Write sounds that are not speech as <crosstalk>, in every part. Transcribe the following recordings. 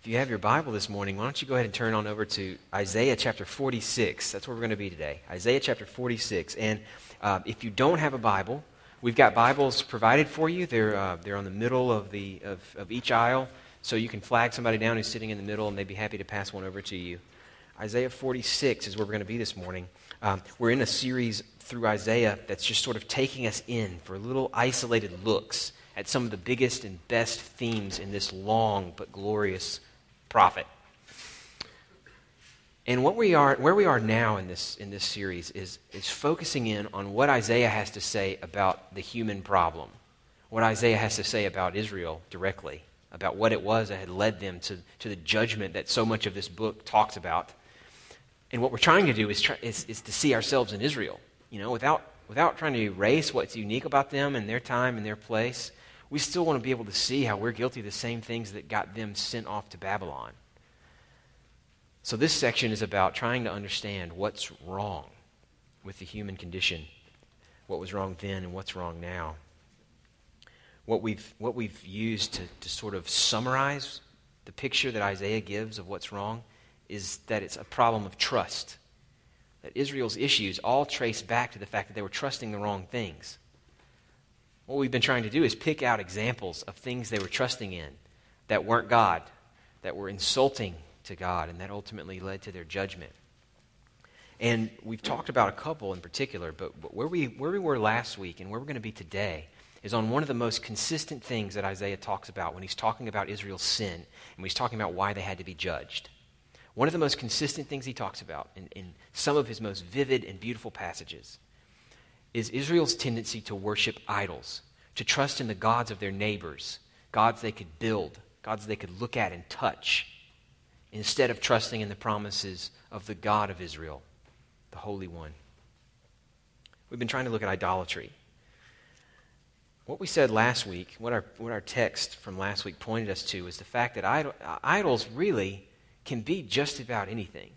If you have your Bible this morning, why don't you go ahead and turn on over to Isaiah chapter 46. That's where we're going to be today. Isaiah chapter 46. And uh, if you don't have a Bible, we've got Bibles provided for you. They're, uh, they're on the middle of, the, of, of each aisle, so you can flag somebody down who's sitting in the middle, and they'd be happy to pass one over to you. Isaiah 46 is where we're going to be this morning. Um, we're in a series through Isaiah that's just sort of taking us in for little isolated looks at some of the biggest and best themes in this long but glorious prophet. And what we are, where we are now in this, in this series is, is focusing in on what Isaiah has to say about the human problem, what Isaiah has to say about Israel directly, about what it was that had led them to, to the judgment that so much of this book talks about. And what we're trying to do is, try, is, is to see ourselves in Israel, you know, without, without trying to erase what's unique about them and their time and their place we still want to be able to see how we're guilty of the same things that got them sent off to Babylon. So, this section is about trying to understand what's wrong with the human condition, what was wrong then and what's wrong now. What we've, what we've used to, to sort of summarize the picture that Isaiah gives of what's wrong is that it's a problem of trust. That Israel's issues all trace back to the fact that they were trusting the wrong things. What we've been trying to do is pick out examples of things they were trusting in that weren't God, that were insulting to God, and that ultimately led to their judgment. And we've talked about a couple in particular, but, where, we, where we were last week and where we're going to be today is on one of the most consistent things that Isaiah talks about when he's talking about Israel's sin and when he's talking about why they had to be judged. One of the most consistent things he talks about in, in some of his most vivid and beautiful passages is Israel's tendency to worship idols, to trust in the gods of their neighbors, gods they could build, gods they could look at and touch, instead of trusting in the promises of the God of Israel, the Holy One. We've been trying to look at idolatry. What we said last week, what our, what our text from last week pointed us to, is the fact that idol, idols really can be just about anything.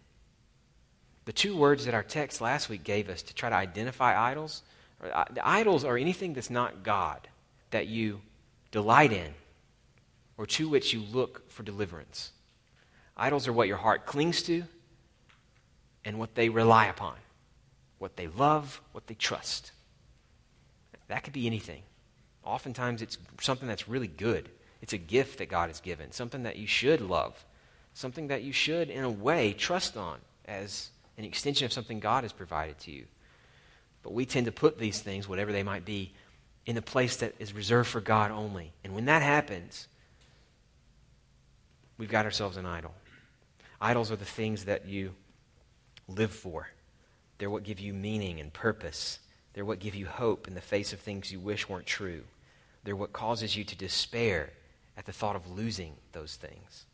The two words that our text last week gave us to try to identify idols uh, idols are anything that's not God that you delight in or to which you look for deliverance. Idols are what your heart clings to and what they rely upon, what they love, what they trust. That could be anything. Oftentimes, it's something that's really good. It's a gift that God has given, something that you should love, something that you should, in a way, trust on as an extension of something God has provided to you. But we tend to put these things, whatever they might be, in a place that is reserved for God only. And when that happens, we've got ourselves an idol. Idols are the things that you live for, they're what give you meaning and purpose. They're what give you hope in the face of things you wish weren't true. They're what causes you to despair at the thought of losing those things.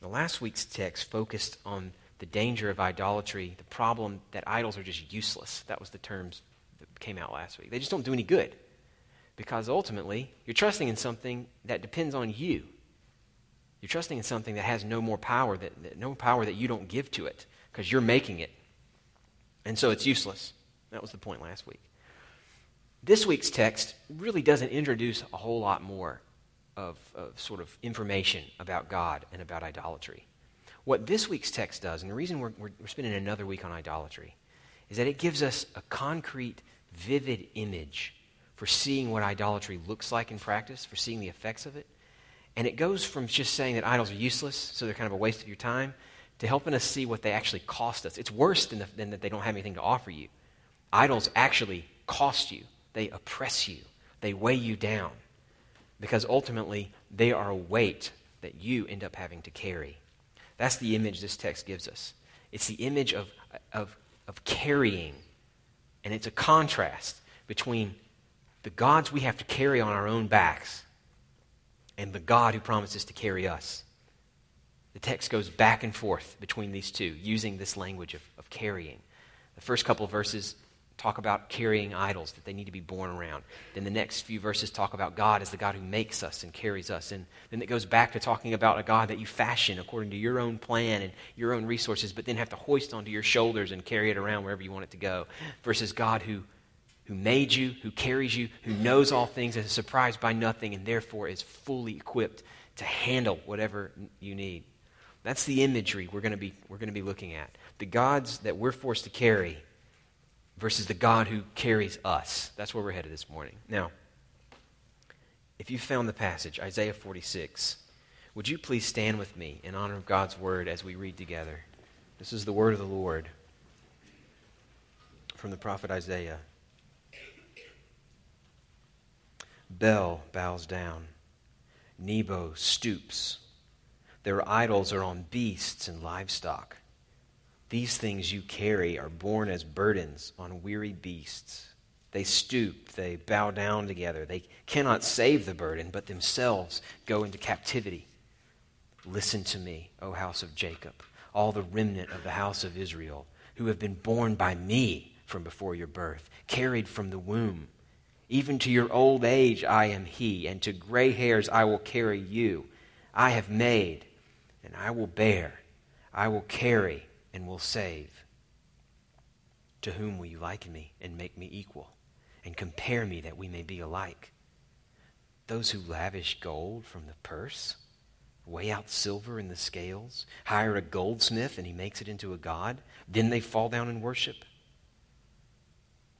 The last week's text focused on the danger of idolatry, the problem that idols are just useless. That was the terms that came out last week. They just don't do any good because ultimately you're trusting in something that depends on you. You're trusting in something that has no more power that, that no power that you don't give to it because you're making it. And so it's useless. That was the point last week. This week's text really doesn't introduce a whole lot more of, of sort of information about God and about idolatry. What this week's text does, and the reason we're, we're, we're spending another week on idolatry, is that it gives us a concrete, vivid image for seeing what idolatry looks like in practice, for seeing the effects of it. And it goes from just saying that idols are useless, so they're kind of a waste of your time, to helping us see what they actually cost us. It's worse than, the, than that they don't have anything to offer you. Idols actually cost you, they oppress you, they weigh you down, because ultimately they are a weight that you end up having to carry. That's the image this text gives us. It's the image of, of, of carrying, and it's a contrast between the gods we have to carry on our own backs and the God who promises to carry us. The text goes back and forth between these two, using this language of, of carrying. The first couple verses talk about carrying idols that they need to be borne around. Then the next few verses talk about God as the God who makes us and carries us. And then it goes back to talking about a God that you fashion according to your own plan and your own resources, but then have to hoist onto your shoulders and carry it around wherever you want it to go, versus God who, who made you, who carries you, who knows all things, and is surprised by nothing, and therefore is fully equipped to handle whatever you need. That's the imagery we're going to be, we're going to be looking at. The gods that we're forced to carry versus the God who carries us. That's where we're headed this morning. Now, if you found the passage, Isaiah 46, would you please stand with me in honor of God's word as we read together? This is the word of the Lord from the prophet Isaiah. Bel bows down, Nebo stoops. Their idols are on beasts and livestock. These things you carry are borne as burdens on weary beasts. They stoop, they bow down together. They cannot save the burden, but themselves go into captivity. Listen to me, O house of Jacob, all the remnant of the house of Israel, who have been borne by me from before your birth, carried from the womb. Even to your old age I am he, and to gray hairs I will carry you. I have made, and I will bear. I will carry, and will save. To whom will you liken me and make me equal, and compare me that we may be alike? Those who lavish gold from the purse, weigh out silver in the scales, hire a goldsmith and he makes it into a god, then they fall down and worship.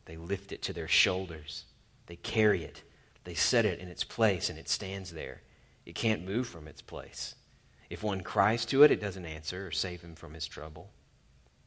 They lift it to their shoulders, they carry it, they set it in its place, and it stands there. It can't move from its place. If one cries to it, it doesn't answer or save him from his trouble.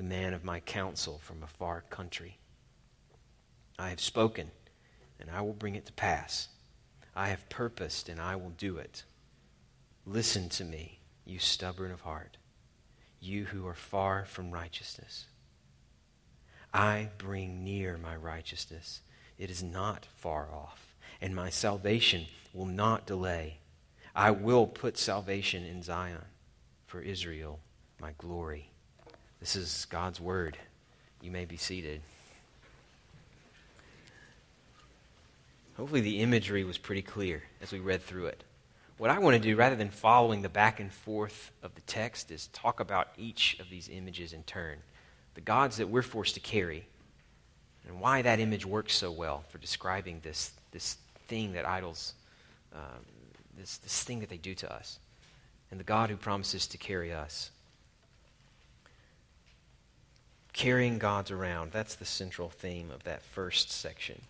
the man of my counsel from a far country. I have spoken, and I will bring it to pass. I have purposed, and I will do it. Listen to me, you stubborn of heart, you who are far from righteousness. I bring near my righteousness. It is not far off, and my salvation will not delay. I will put salvation in Zion for Israel, my glory. This is God's word. You may be seated. Hopefully, the imagery was pretty clear as we read through it. What I want to do, rather than following the back and forth of the text, is talk about each of these images in turn. The gods that we're forced to carry, and why that image works so well for describing this, this thing that idols, um, this, this thing that they do to us, and the God who promises to carry us carrying God's around. That's the central theme of that first section.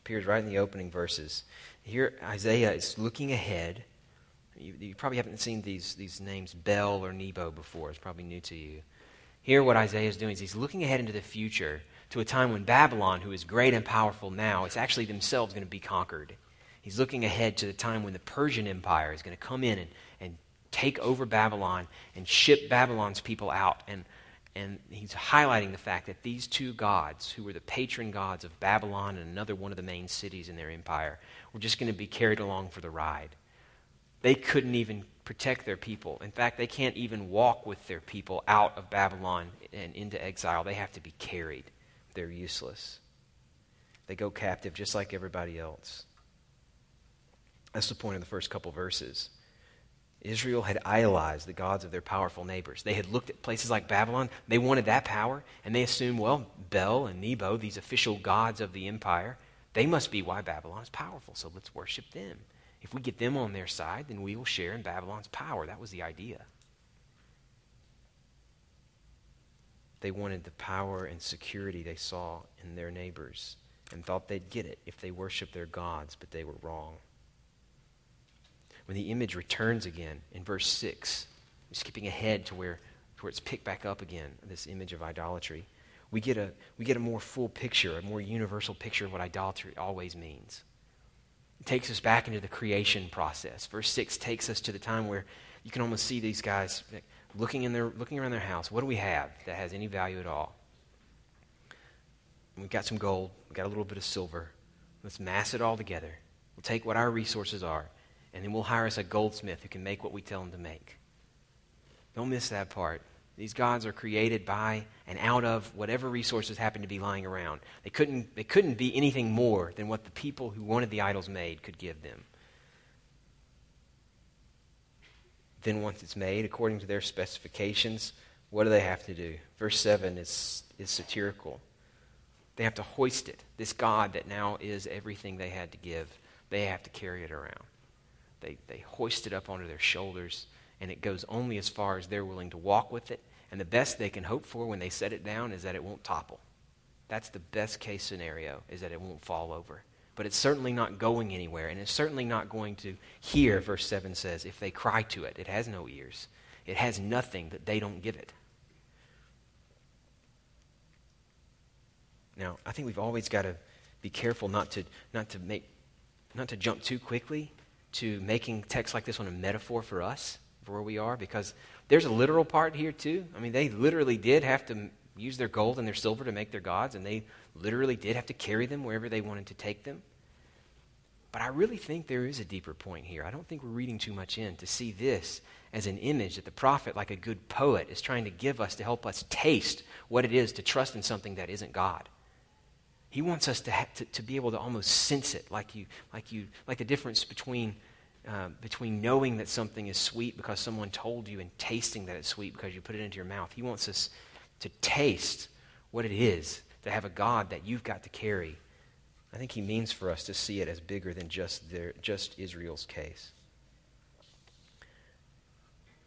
Appears right in the opening verses. Here, Isaiah is looking ahead. You, you, probably haven't seen these, these names Bel or Nebo before. It's probably new to you. Here, what Isaiah is doing is he's looking ahead into the future to a time when Babylon, who is great and powerful now, is actually themselves going to be conquered. He's looking ahead to the time when the Persian Empire is going to come in and, and take over Babylon and ship Babylon's people out. And and he's highlighting the fact that these two gods, who were the patron gods of Babylon and another one of the main cities in their empire, were just going to be carried along for the ride. They couldn't even protect their people. In fact, they can't even walk with their people out of Babylon and into exile. They have to be carried. They're useless. They go captive just like everybody else. That's the point of the first couple verses. Israel had idolized the gods of their powerful neighbors. They had looked at places like Babylon. They wanted that power, and they assumed, well, Bel and Nebo, these official gods of the empire, they must be why Babylon is powerful, so let's worship them. If we get them on their side, then we will share in Babylon's power. That was the idea. They wanted the power and security they saw in their neighbors and thought they'd get it if they worshiped their gods, but they were wrong when the image returns again in verse 6, skipping ahead to where, to where it's picked back up again, this image of idolatry, we get, a, we get a more full picture, a more universal picture of what idolatry always means. It takes us back into the creation process. Verse 6 takes us to the time where you can almost see these guys looking, in their, looking around their house. What do we have that has any value at all? We've got some gold, we've got a little bit of silver, Let's mass it all together. We'll take what our resources are, and then we'll hire us a goldsmith who can make what we tell him to make. Don't miss that part. These gods are created by and out of whatever resources happen to be lying around. They couldn't, they couldn't be anything more than what the people who wanted the idols made could give them. Then, once it's made, according to their specifications, what do they have to do? Verse 7 is, is satirical. They have to hoist it. This God that now is everything they had to give, they have to carry it around. They, they hoist it up onto their shoulders and it goes only as far as they're willing to walk with it. And the best they can hope for when they set it down is that it won't topple. That's the best case scenario, is that it won't fall over. But it's certainly not going anywhere, and it's certainly not going to hear, verse 7 says, if they cry to it. It has no ears. It has nothing that they don't give it. Now, I think we've always got to be careful not to, not to make not to jump too quickly to making text like this one a metaphor for us for where we are because there's a literal part here too. I mean, they literally did have to use their gold and their silver to make their gods, and they literally did have to carry them wherever they wanted to take them. But I really think there is a deeper point here. I don't think we're reading too much in to see this as an image that the prophet, like a good poet, is trying to give us to help us taste what it is to trust in something that isn't God. He wants us to, to, to, be able to almost sense it, like you, like you, like the difference between uh, between knowing that something is sweet because someone told you and tasting that it's sweet because you put it into your mouth. He wants us to taste what it is to have a God that you've got to carry. I think he means for us to see it as bigger than just, their, just Israel's case.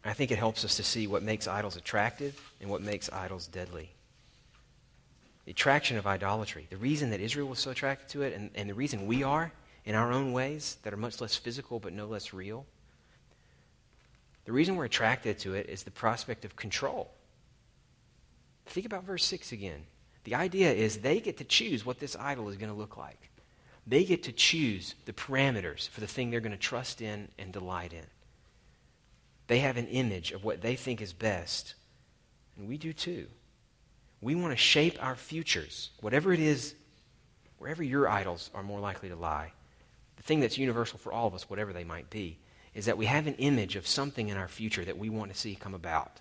I think it helps us to see what makes idols attractive and what makes idols deadly. The attraction of idolatry. The reason that Israel was so attracted to it and, and the reason we are in our own ways that are much less physical but no less real. The reason we're attracted to it is the prospect of control. Think about verse 6 again. The idea is they get to choose what this idol is going to look like. They get to choose the parameters for the thing they're going to trust in and delight in. They have an image of what they think is best, and we do too. We want to shape our futures, whatever it is, wherever your idols are more likely to lie The thing that's universal for all of us, whatever they might be, is that we have an image of something in our future that we want to see come about.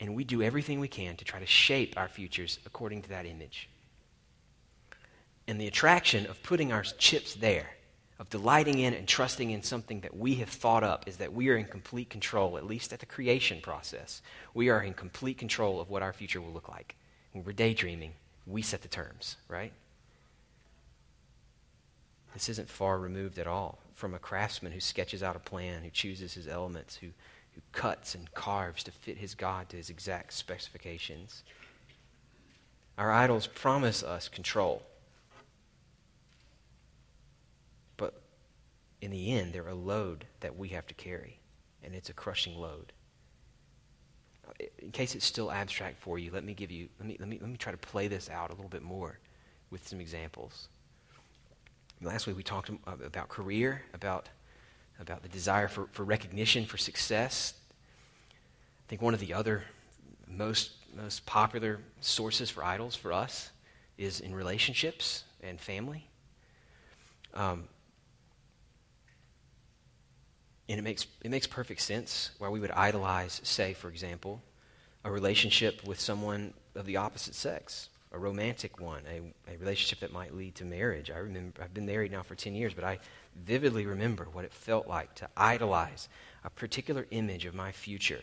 And we do everything we can to try to shape our futures according to that image. And the attraction of putting our chips there, of delighting in and trusting in something that we have thought up, is that we are in complete control, at least at the creation process. We are in complete control of what our future will look like. When we're daydreaming, we set the terms, right? This isn't far removed at all from a craftsman who sketches out a plan, who chooses his elements, who, who cuts and carves to fit his God to his exact specifications. Our idols promise us control. But in the end, they're a load that we have to carry, and it's a crushing load. In case it's still abstract for you, let me give you let me let me let me try to play this out a little bit more with some examples. Last week we talked about career, about, about the desire for, for recognition, for success. I think one of the other most, most popular sources for idols for us is in relationships and family. Um, and it makes, it makes perfect sense why we would idolize, say, for example, a relationship with someone of the opposite sex a romantic one, a, a relationship that might lead to marriage. I remember, I've been married now for 10 years, but I vividly remember what it felt like to idolize a particular image of my future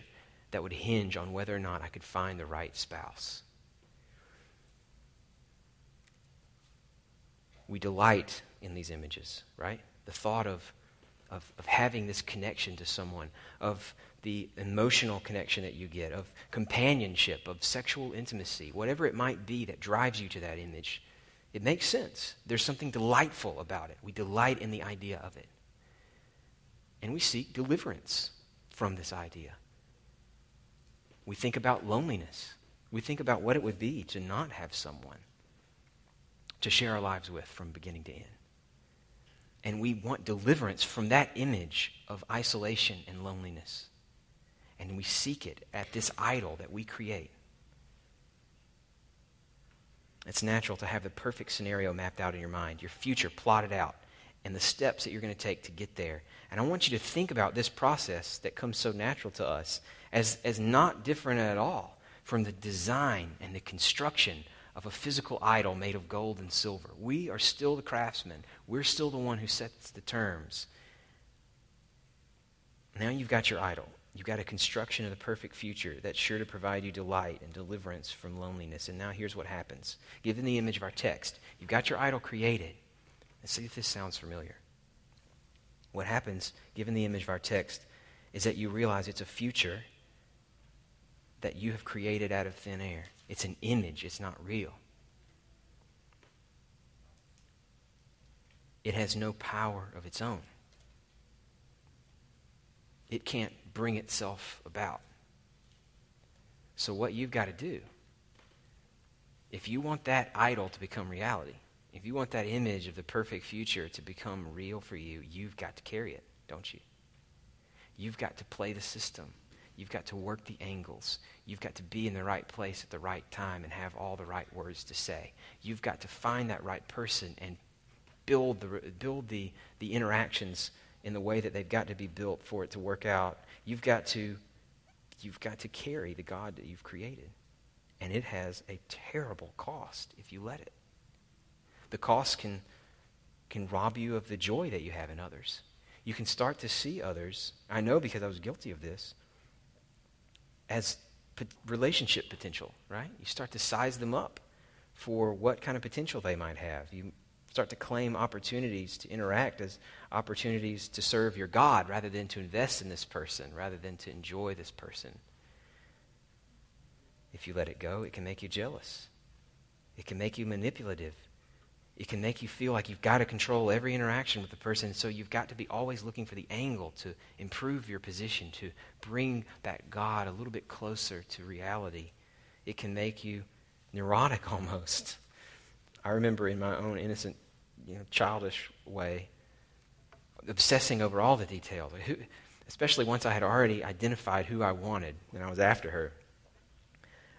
that would hinge on whether or not I could find the right spouse. We delight in these images, right? The thought of, of, of having this connection to someone, of the emotional connection that you get, of companionship, of sexual intimacy, whatever it might be that drives you to that image, it makes sense. There's something delightful about it. We delight in the idea of it. And we seek deliverance from this idea. We think about loneliness. We think about what it would be to not have someone to share our lives with from beginning to end. And we want deliverance from that image of isolation and loneliness and we seek it at this idol that we create. It's natural to have the perfect scenario mapped out in your mind, your future plotted out, and the steps that you're going to take to get there. And I want you to think about this process that comes so natural to us as, as not different at all from the design and the construction of a physical idol made of gold and silver. We are still the craftsman, we're still the one who sets the terms. Now you've got your idol. You've got a construction of the perfect future that's sure to provide you delight and deliverance from loneliness. And now here's what happens. Given the image of our text, you've got your idol created. Let's see if this sounds familiar. What happens, given the image of our text, is that you realize it's a future that you have created out of thin air. It's an image, it's not real. It has no power of its own. It can't bring itself about. So, what you've got to do, if you want that idol to become reality, if you want that image of the perfect future to become real for you, you've got to carry it, don't you? You've got to play the system. You've got to work the angles. You've got to be in the right place at the right time and have all the right words to say. You've got to find that right person and build the, build the, the interactions in the way that they've got to be built for it to work out. You've got to, you've got to carry the God that you've created. And it has a terrible cost if you let it. The cost can, can rob you of the joy that you have in others. You can start to see others, I know because I was guilty of this, as relationship potential, right? You start to size them up for what kind of potential they might have. You start to claim opportunities to interact as opportunities to serve your God rather than to invest in this person, rather than to enjoy this person. If you let it go, it can make you jealous. It can make you manipulative. It can make you feel like you've got to control every interaction with the person, so you've got to be always looking for the angle to improve your position, to bring that God a little bit closer to reality. It can make you neurotic <laughs> almost. I remember in my own innocent you know, childish way, obsessing over all the details, who, especially once I had already identified who I wanted and I was after her.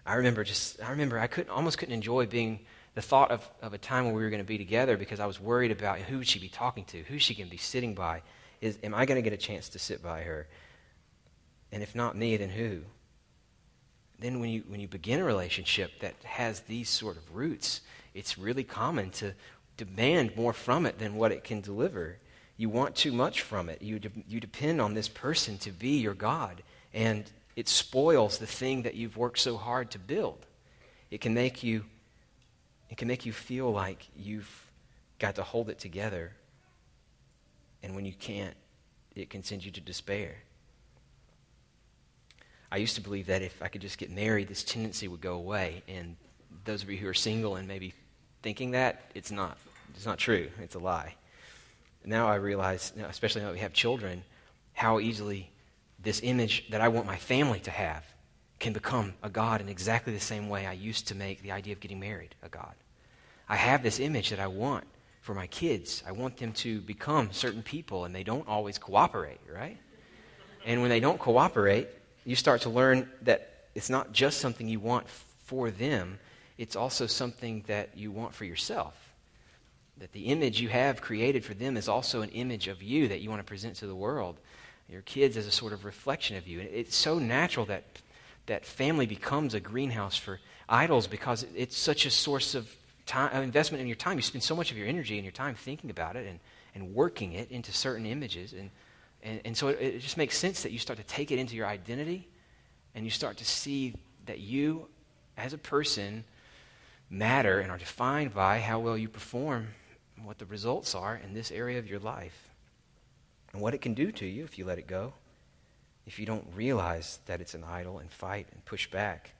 I remember just, I remember I couldn't, almost couldn't enjoy being the thought of, of a time when we were going to be together because I was worried about who would she be talking to, who's she going to be sitting by, is, am I going to get a chance to sit by her? And if not me, then who? Then when you, when you begin a relationship that has these sort of roots, it's really common to demand more from it than what it can deliver. You want too much from it. You, de- you depend on this person to be your God, and it spoils the thing that you've worked so hard to build. It can make you, it can make you feel like you've got to hold it together, and when you can't, it can send you to despair. I used to believe that if I could just get married, this tendency would go away. And those of you who are single and maybe thinking that, it's not. It's not true. It's a lie. Now I realize, especially now that we have children, how easily this image that I want my family to have can become a God in exactly the same way I used to make the idea of getting married a God. I have this image that I want for my kids. I want them to become certain people, and they don't always cooperate, right? And when they don't cooperate, you start to learn that it's not just something you want for them, it's also something that you want for yourself. That the image you have created for them is also an image of you that you want to present to the world. Your kids as a sort of reflection of you. And it's so natural that, that family becomes a greenhouse for idols because it's such a source of time, uh, investment in your time. You spend so much of your energy and your time thinking about it and, and working it into certain images. And, and, and so it, it just makes sense that you start to take it into your identity and you start to see that you, as a person, matter and are defined by how well you perform what the results are in this area of your life and what it can do to you if you let it go, if you don't realize that it's an idol and fight and push back,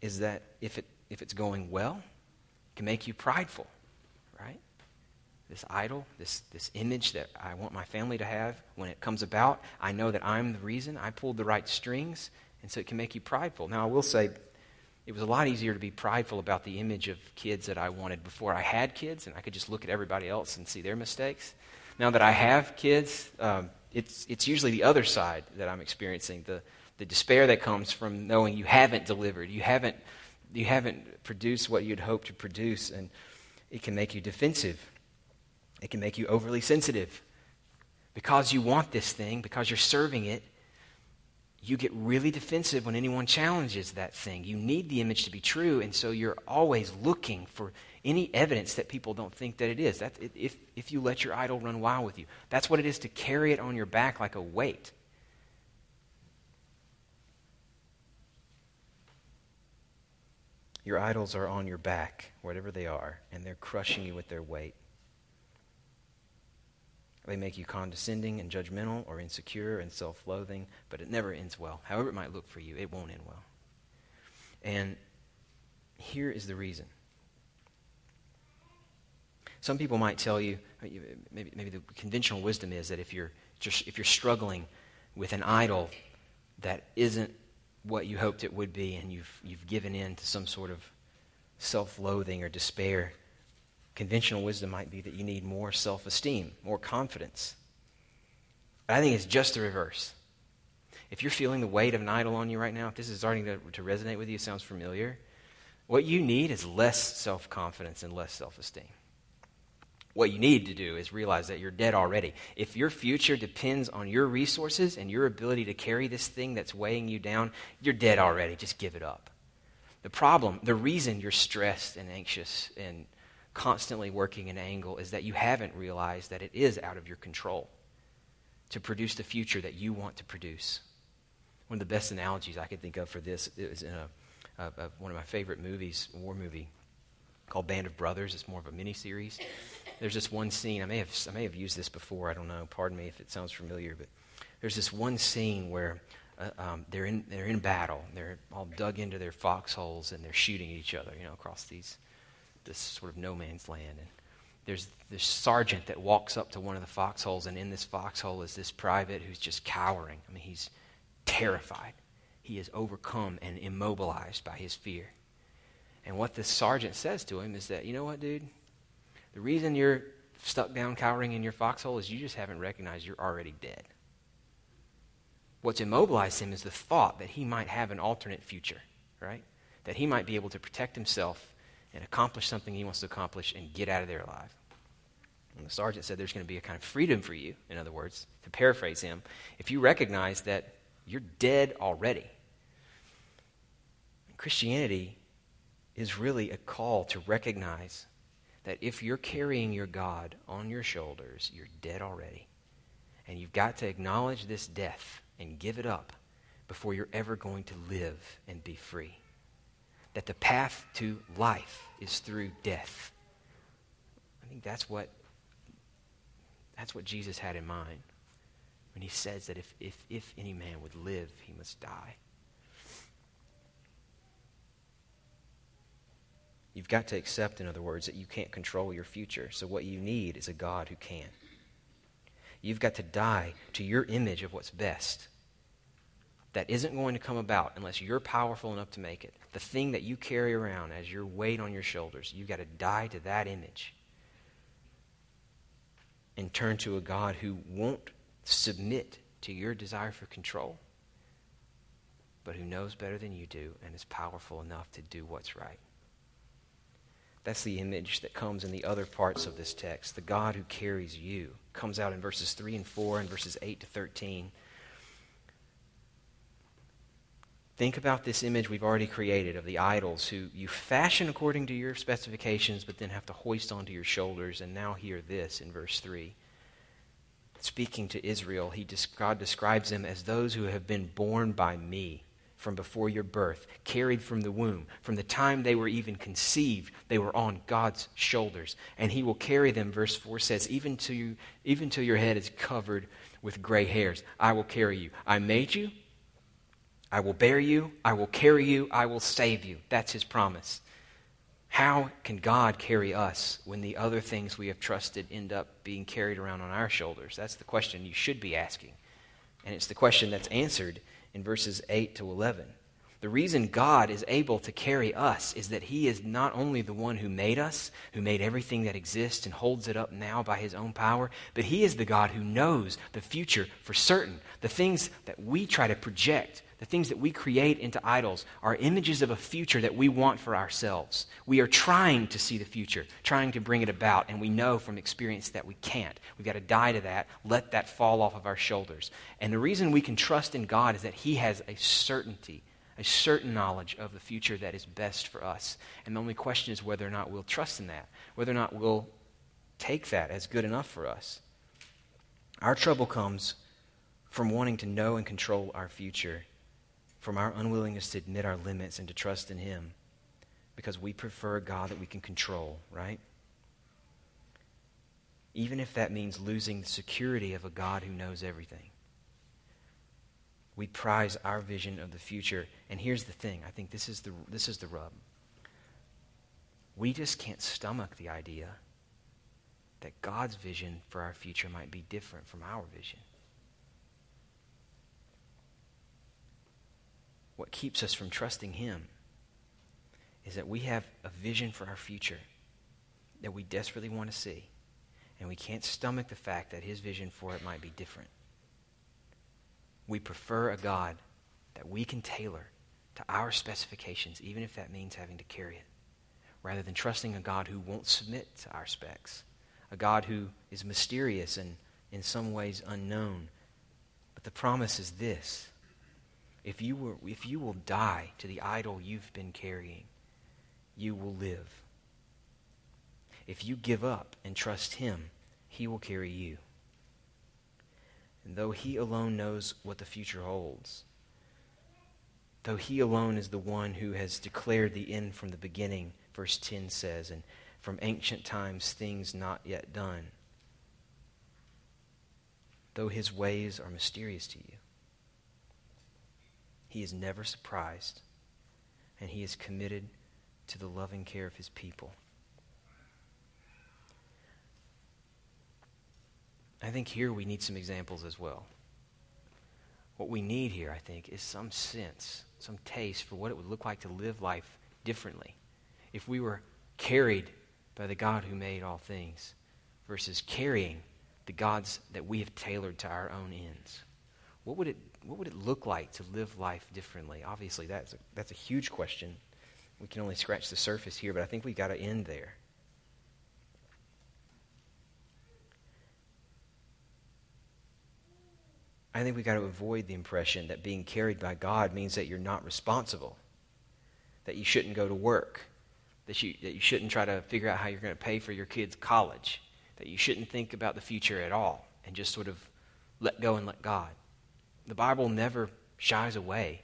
is that if, it, if it's going well, it can make you prideful, right? This idol, this, this image that I want my family to have, when it comes about, I know that I'm the reason. I pulled the right strings, and so it can make you prideful. Now, I will say, it was a lot easier to be prideful about the image of kids that I wanted before I had kids, and I could just look at everybody else and see their mistakes. Now that I have kids, um, it's, it's usually the other side that I'm experiencing the, the despair that comes from knowing you haven't delivered, you haven't you haven't produced what you'd hoped to produce, and it can make you defensive. It can make you overly sensitive. Because you want this thing, because you're serving it, you get really defensive when anyone challenges that thing. You need the image to be true, and so you're always looking for any evidence that people don't think that it is. If, if you let your idol run wild with you, that's what it is to carry it on your back like a weight. Your idols are on your back, whatever they are, and they're crushing you with their weight. They make you condescending and judgmental or insecure and self loathing, but it never ends well. However, it might look for you, it won't end well. And here is the reason. Some people might tell you, maybe, maybe the conventional wisdom is that if you're, if you're struggling with an idol that isn't what you hoped it would be, and you've, you've given in to some sort of self loathing or despair, conventional wisdom might be that you need more self esteem, more confidence. But I think it's just the reverse. If you're feeling the weight of an idol on you right now, if this is starting to, to resonate with you, sounds familiar, what you need is less self confidence and less self esteem. What you need to do is realize that you're dead already. If your future depends on your resources and your ability to carry this thing that's weighing you down, you're dead already. Just give it up. The problem, the reason you're stressed and anxious and constantly working an angle is that you haven't realized that it is out of your control to produce the future that you want to produce. One of the best analogies I could think of for this is in a, a, a, one of my favorite movies, war movie, called Band of Brothers. It's more of a mini series there's this one scene. I may have I may have used this before. I don't know. Pardon me if it sounds familiar, but there's this one scene where uh, um, they're in they're in battle. They're all dug into their foxholes and they're shooting at each other. You know, across these this sort of no man's land. And there's this sergeant that walks up to one of the foxholes, and in this foxhole is this private who's just cowering. I mean, he's terrified. He is overcome and immobilized by his fear. And what the sergeant says to him is that, you know what, dude? The reason you're stuck down cowering in your foxhole is you just haven't recognized you're already dead. What's immobilized him is the thought that he might have an alternate future, right? That he might be able to protect himself and accomplish something he wants to accomplish and get out of there alive. And the sergeant said there's going to be a kind of freedom for you, in other words, to paraphrase him, if you recognize that you're dead already. Christianity is really a call to recognize that if you're carrying your God on your shoulders, you're dead already. And you've got to acknowledge this death and give it up before you're ever going to live and be free. That the path to life is through death. I think that's what that's what Jesus had in mind when he says that if, if, if any man would live, he must die. You've got to accept, in other words, that you can't control your future. So what you need is a God who can. You've got to die to your image of what's best. That isn't going to come about unless you're powerful enough to make it. The thing that you carry around as your weight on your shoulders, you've got to die to that image and turn to a God who won't submit to your desire for control, but who knows better than you do and is powerful enough to do what's right. That's the image that comes in the other parts of this text. The God who carries you comes out in verses 3 and 4 and verses 8 to 13. Think about this image we've already created of the idols who you fashion according to your specifications, but then have to hoist onto your shoulders. And now hear this in verse 3. Speaking to Israel, he, God describes them as those who have been borne by me from before your birth, carried from the womb. From the time they were even conceived, they were on God's shoulders. And He will carry them, verse 4 says, even till, you, even till your head is covered with gray hairs. I will carry you. I made you. I will bear you. I will carry you. I will save you. That's His promise. How can God carry us when the other things we have trusted end up being carried around on our shoulders? That's the question you should be asking. And it's the question that's answered in verses 8 to 11. The reason God is able to carry us is that He is not only the one who made us, who made everything that exists and holds it up now by His own power, but He is the God who knows the future for certain. The things that we try to project, the things that we create into idols, are images of a future that we want for ourselves. We are trying to see the future, trying to bring it about, and we know from experience that we can't. We've got to die to that, let that fall off of our shoulders. And the reason we can trust in God is that He has a certainty a certain knowledge of the future that is best for us. And the only question is whether or not we'll trust in that, whether or not we'll take that as good enough for us. Our trouble comes from wanting to know and control our future, from our unwillingness to admit our limits and to trust in Him, because we prefer a God that we can control, right? Even if that means losing the security of a God who knows everything we prize our vision of the future. And here's the thing I think this is the, this is the rub. We just can't stomach the idea that God's vision for our future might be different from our vision. What keeps us from trusting Him is that we have a vision for our future that we desperately want to see, and we can't stomach the fact that His vision for it might be different we prefer a God that we can tailor to our specifications, even if that means having to carry it, rather than trusting a God who won't submit to our specs, a God who is mysterious and in some ways unknown. But the promise is this if you, were, if you will die to the idol you've been carrying, you will live. If you give up and trust Him, He will carry you. And though He alone knows what the future holds, though He alone is the one who has declared the end from the beginning, verse 10 says, and from ancient times things not yet done, though His ways are mysterious to you, He is never surprised, and He is committed to the loving care of His people. I think here we need some examples as well. What we need here, I think, is some sense, some taste for what it would look like to live life differently if we were carried by the God who made all things versus carrying the gods that we have tailored to our own ends. What would it, what would it look like to live life differently? Obviously, that's a, that's a huge question. We can only scratch the surface here, but I think we've got to end there. I think we've got to avoid the impression that being carried by God means that you're not responsible, that you shouldn't go to work, that you, that you shouldn't try to figure out how you're going to pay for your kids' college, that you shouldn't think about the future at all and just sort of let go and let God. The Bible never shies away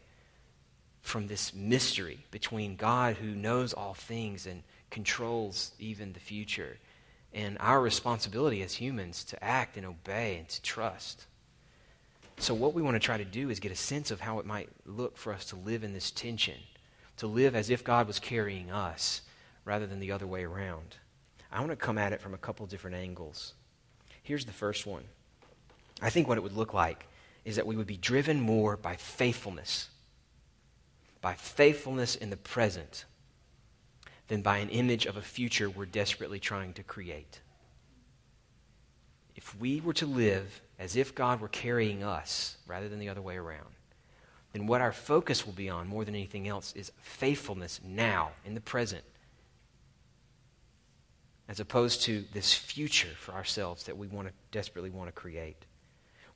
from this mystery between God who knows all things and controls even the future and our responsibility as humans to act and obey and to trust. So, what we want to try to do is get a sense of how it might look for us to live in this tension, to live as if God was carrying us rather than the other way around. I want to come at it from a couple different angles. Here's the first one. I think what it would look like is that we would be driven more by faithfulness, by faithfulness in the present, than by an image of a future we're desperately trying to create. If we were to live as if God were carrying us rather than the other way around, then what our focus will be on more than anything else is faithfulness now, in the present, as opposed to this future for ourselves that we want to desperately want to create.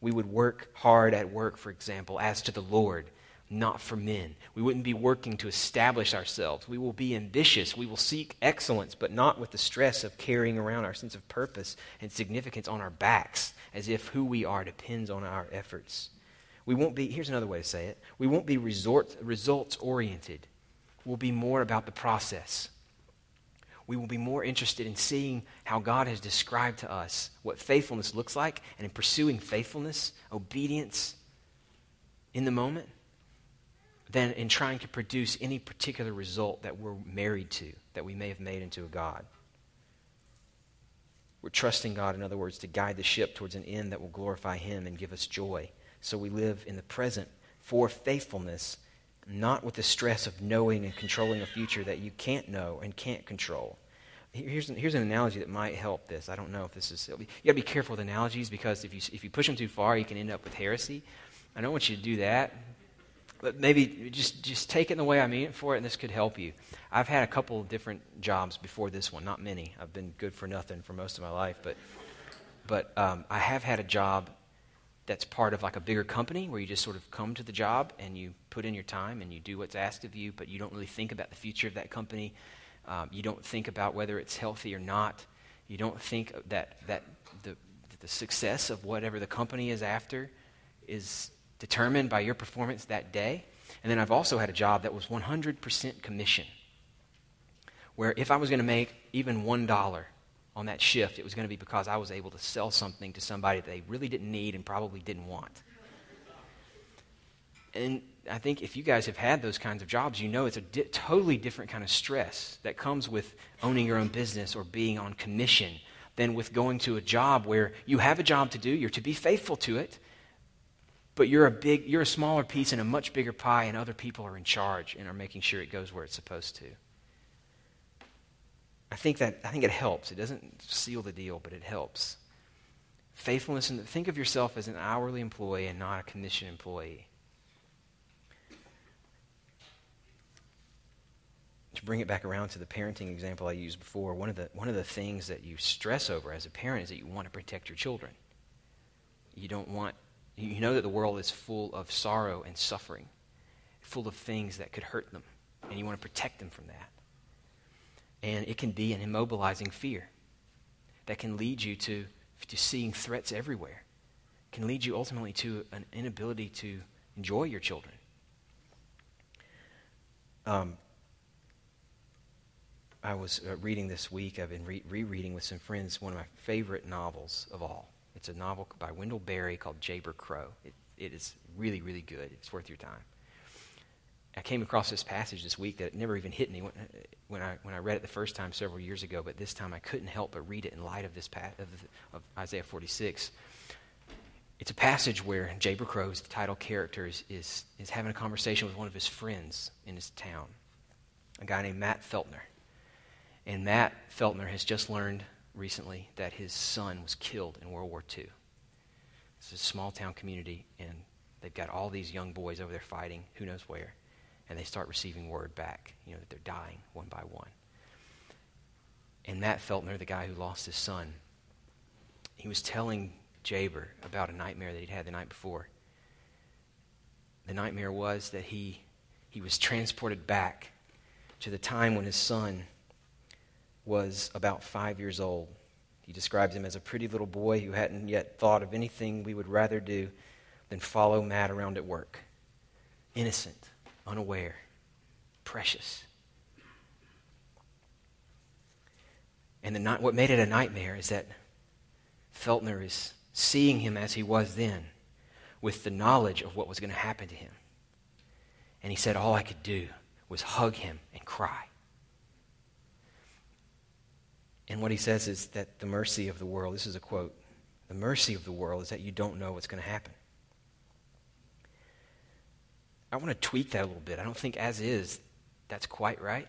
We would work hard at work, for example, as to the Lord, not for men. We wouldn't be working to establish ourselves. We will be ambitious. We will seek excellence, but not with the stress of carrying around our sense of purpose and significance on our backs as if who we are depends on our efforts. We won't be, here's another way to say it, we won't be results oriented. We'll be more about the process. We will be more interested in seeing how God has described to us what faithfulness looks like and in pursuing faithfulness, obedience in the moment than in trying to produce any particular result that we're married to, that we may have made into a God. We're trusting God, in other words, to guide the ship towards an end that will glorify Him and give us joy. So we live in the present for faithfulness not with the stress of knowing and controlling a future that you can't know and can't control. Here's an, here's an analogy that might help this. I don't know if this is. You got to be careful with analogies because if you, if you push them too far, you can end up with heresy. I don't want you to do that. But maybe just, just take it in the way I mean it for it, and this could help you. I've had a couple of different jobs before this one, not many. I've been good for nothing for most of my life, but, but um, I have had a job that's part of like a bigger company where you just sort of come to the job and you put in your time and you do what's asked of you, but you don't really think about the future of that company. Um, you don't think about whether it's healthy or not. You don't think that, that the, the success of whatever the company is after is determined by your performance that day. And then I've also had a job that was 100% commission, where if I was going to make even $1 on that shift, it was going to be because I was able to sell something to somebody that they really didn't need and probably didn't want. And I think if you guys have had those kinds of jobs, you know it's a di- totally different kind of stress that comes with owning your own business or being on commission than with going to a job where you have a job to do, you're to be faithful to it, but you're a big you're a smaller piece in a much bigger pie and other people are in charge and are making sure it goes where it's supposed to. I think that I think it helps. It doesn't seal the deal, but it helps. Faithfulness and think of yourself as an hourly employee and not a commission employee. to bring it back around to the parenting example I used before, one of the, one of the things that you stress over as a parent is that you want to protect your children. You don't want, you know that the world is full of sorrow and suffering, full of things that could hurt them, and you want to protect them from that. And it can be an immobilizing fear that can lead you to, to seeing threats everywhere, can lead you ultimately to an inability to enjoy your children. Um, I was uh, reading this week, I've been re- rereading with some friends one of my favorite novels of all. It's a novel by Wendell Berry called Jayber Crow. It, it is really, really good. It's worth your time. I came across this passage this week that never even hit me when, when, I, when I read it the first time several years ago, but this time I couldn't help but read it in light of this of, of Isaiah 46. It's a passage where Jayber Crow, the title character, is, is, is having a conversation with one of his friends in his town, a guy named Matt Feltner. And Matt Feltner has just learned recently that his son was killed in World War II. It's a small town community, and they've got all these young boys over there fighting, who knows where, and they start receiving word back, you know, that they're dying one by one. And Matt Feltner, the guy who lost his son, he was telling Jayber about a nightmare that he'd had the night before. The nightmare was that he, he was transported back to the time when his son was about five years old. He describes him as a pretty little boy who hadn't yet thought of anything we would rather do than follow Matt around at work. Innocent, unaware, precious. And the, what made it a nightmare is that Feltner is seeing him as he was then, with the knowledge of what was going to happen to him. And he said, All I could do was hug him and cry. And what he says is that the mercy of the world, this is a quote, the mercy of the world is that you don't know what's going to happen. I want to tweak that a little bit. I don't think as is that's quite right.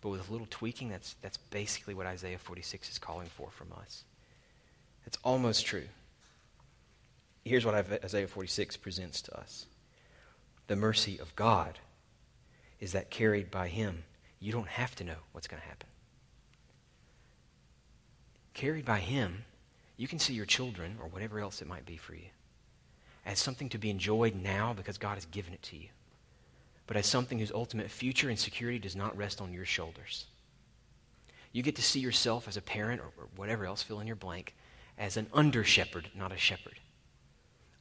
But with a little tweaking, that's, that's basically what Isaiah 46 is calling for from us. It's almost true. Here's what Isaiah 46 presents to us the mercy of God is that carried by Him, you don't have to know what's going to happen carried by Him, you can see your children or whatever else it might be for you as something to be enjoyed now because God has given it to you, but as something whose ultimate future and security does not rest on your shoulders. You get to see yourself as a parent or, or whatever else, fill in your blank, as an under shepherd, not a shepherd,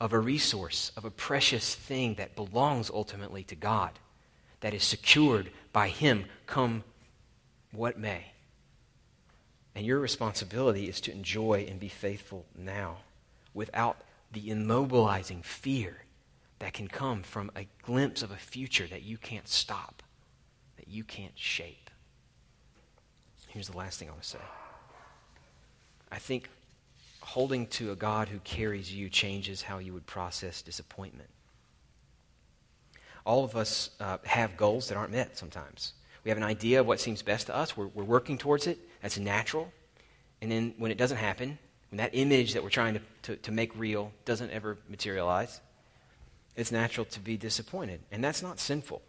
of a resource, of a precious thing that belongs ultimately to God, that is secured by Him, come what may. And your responsibility is to enjoy and be faithful now without the immobilizing fear that can come from a glimpse of a future that you can't stop, that you can't shape. Here's the last thing I want to say. I think holding to a God who carries you changes how you would process disappointment. All of us uh, have goals that aren't met sometimes. We have an idea of what seems best to us. We're, we're working towards it. That's natural. And then when it doesn't happen, when that image that we're trying to, to, to make real doesn't ever materialize, it's natural to be disappointed. And that's not sinful.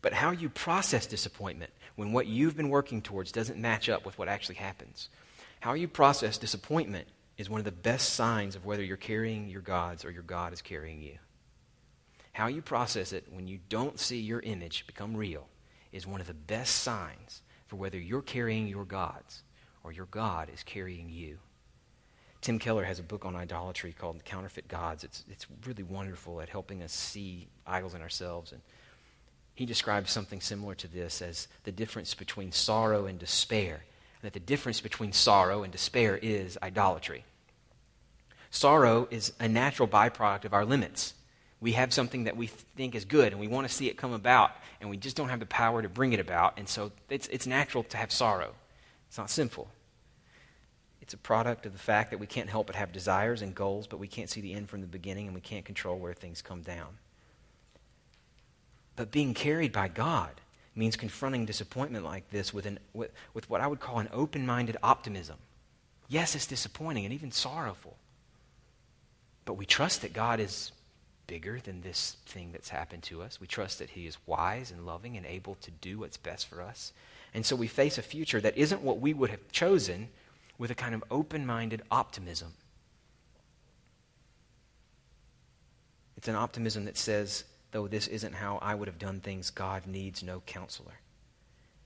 But how you process disappointment when what you've been working towards doesn't match up with what actually happens, how you process disappointment is one of the best signs of whether you're carrying your gods or your God is carrying you. How you process it when you don't see your image become real is one of the best signs for whether you're carrying your gods or your God is carrying you. Tim Keller has a book on idolatry called Counterfeit Gods. It's, it's really wonderful at helping us see idols in ourselves. And he describes something similar to this as the difference between sorrow and despair. And that the difference between sorrow and despair is idolatry. Sorrow is a natural byproduct of our limits we have something that we think is good and we want to see it come about and we just don't have the power to bring it about. And so it's, it's natural to have sorrow. It's not sinful. It's a product of the fact that we can't help but have desires and goals, but we can't see the end from the beginning and we can't control where things come down. But being carried by God means confronting disappointment like this with, an, with, with what I would call an open minded optimism. Yes, it's disappointing and even sorrowful. But we trust that God is bigger than this thing that's happened to us. We trust that He is wise and loving and able to do what's best for us. And so we face a future that isn't what we would have chosen with a kind of open minded optimism. It's an optimism that says, though this isn't how I would have done things, God needs no counselor.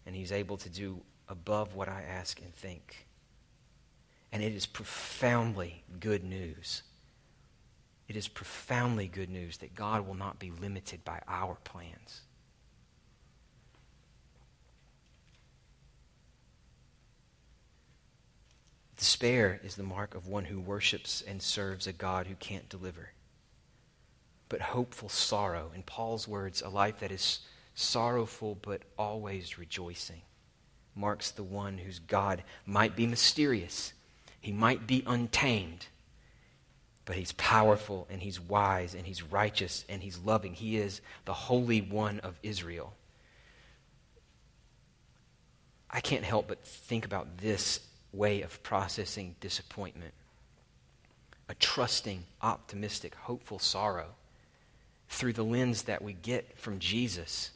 And He's able to do above what I ask and think. And it is profoundly good news it is profoundly good news that God will not be limited by our plans. Despair is the mark of one who worships and serves a God who can't deliver. But hopeful sorrow, in Paul's words, a life that is sorrowful but always rejoicing, marks the one whose God might be mysterious, he might be untamed but he's powerful and he's wise and he's righteous and he's loving. He is the Holy One of Israel. I can't help but think about this way of processing disappointment a trusting, optimistic, hopeful sorrow through the lens that we get from Jesus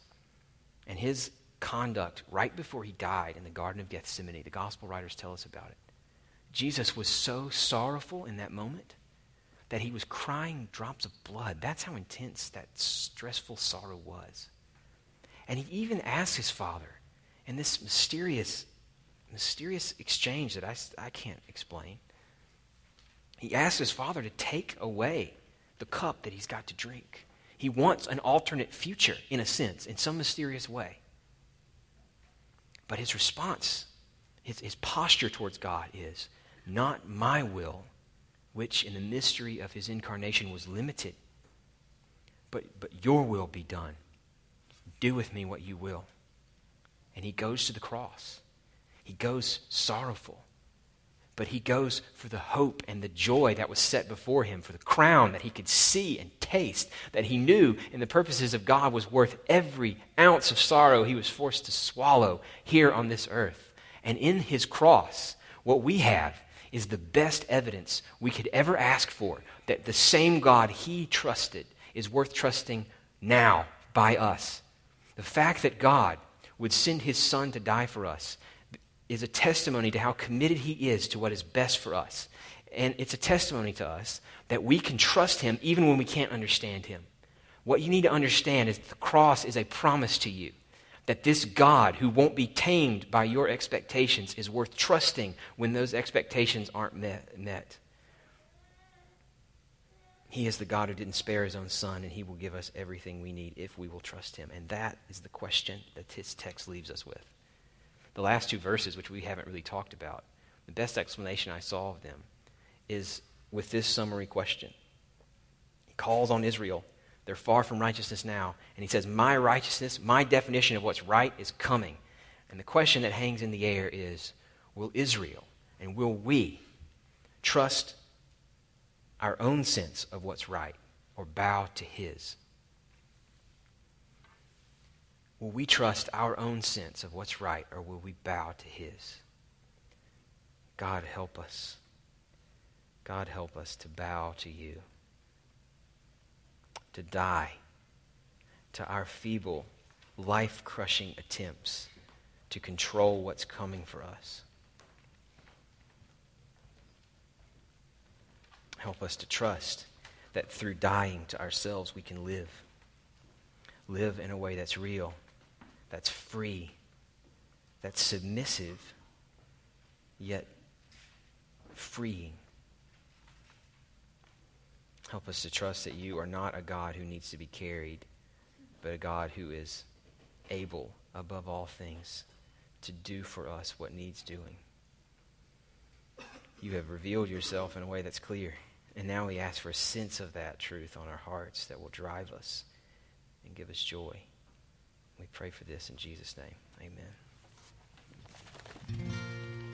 and his conduct right before he died in the Garden of Gethsemane. The gospel writers tell us about it. Jesus was so sorrowful in that moment that he was crying drops of blood. That's how intense that stressful sorrow was. And he even asked his father in this mysterious, mysterious exchange that I, I can't explain. He asks his father to take away the cup that he's got to drink. He wants an alternate future, in a sense, in some mysterious way. But his response, his, his posture towards God is, Not my will, which in the mystery of his incarnation was limited. But, but your will be done. Do with me what you will. And he goes to the cross. He goes sorrowful. But he goes for the hope and the joy that was set before him, for the crown that he could see and taste, that he knew in the purposes of God was worth every ounce of sorrow he was forced to swallow here on this earth. And in his cross, what we have is the best evidence we could ever ask for that the same God he trusted is worth trusting now by us. The fact that God would send his son to die for us is a testimony to how committed he is to what is best for us. And it's a testimony to us that we can trust him even when we can't understand him. What you need to understand is the cross is a promise to you that this God who won't be tamed by your expectations is worth trusting when those expectations aren't met. He is the God who didn't spare his own son, and he will give us everything we need if we will trust him. And that is the question that his text leaves us with. The last two verses, which we haven't really talked about, the best explanation I saw of them is with this summary question. He calls on Israel they're far from righteousness now. And he says, My righteousness, my definition of what's right is coming. And the question that hangs in the air is Will Israel and will we trust our own sense of what's right or bow to his? Will we trust our own sense of what's right, or will we bow to His? God, help us. God, help us to bow to you, to die to our feeble, life crushing attempts to control what's coming for us. Help us to trust that through dying to ourselves we can live. Live in a way that's real, that's free, that's submissive, yet freeing. Help us to trust that you are not a God who needs to be carried, but a God who is able, above all things, to do for us what needs doing. You have revealed yourself in a way that's clear. And now we ask for a sense of that truth on our hearts that will drive us and give us joy. We pray for this in Jesus' name. Amen.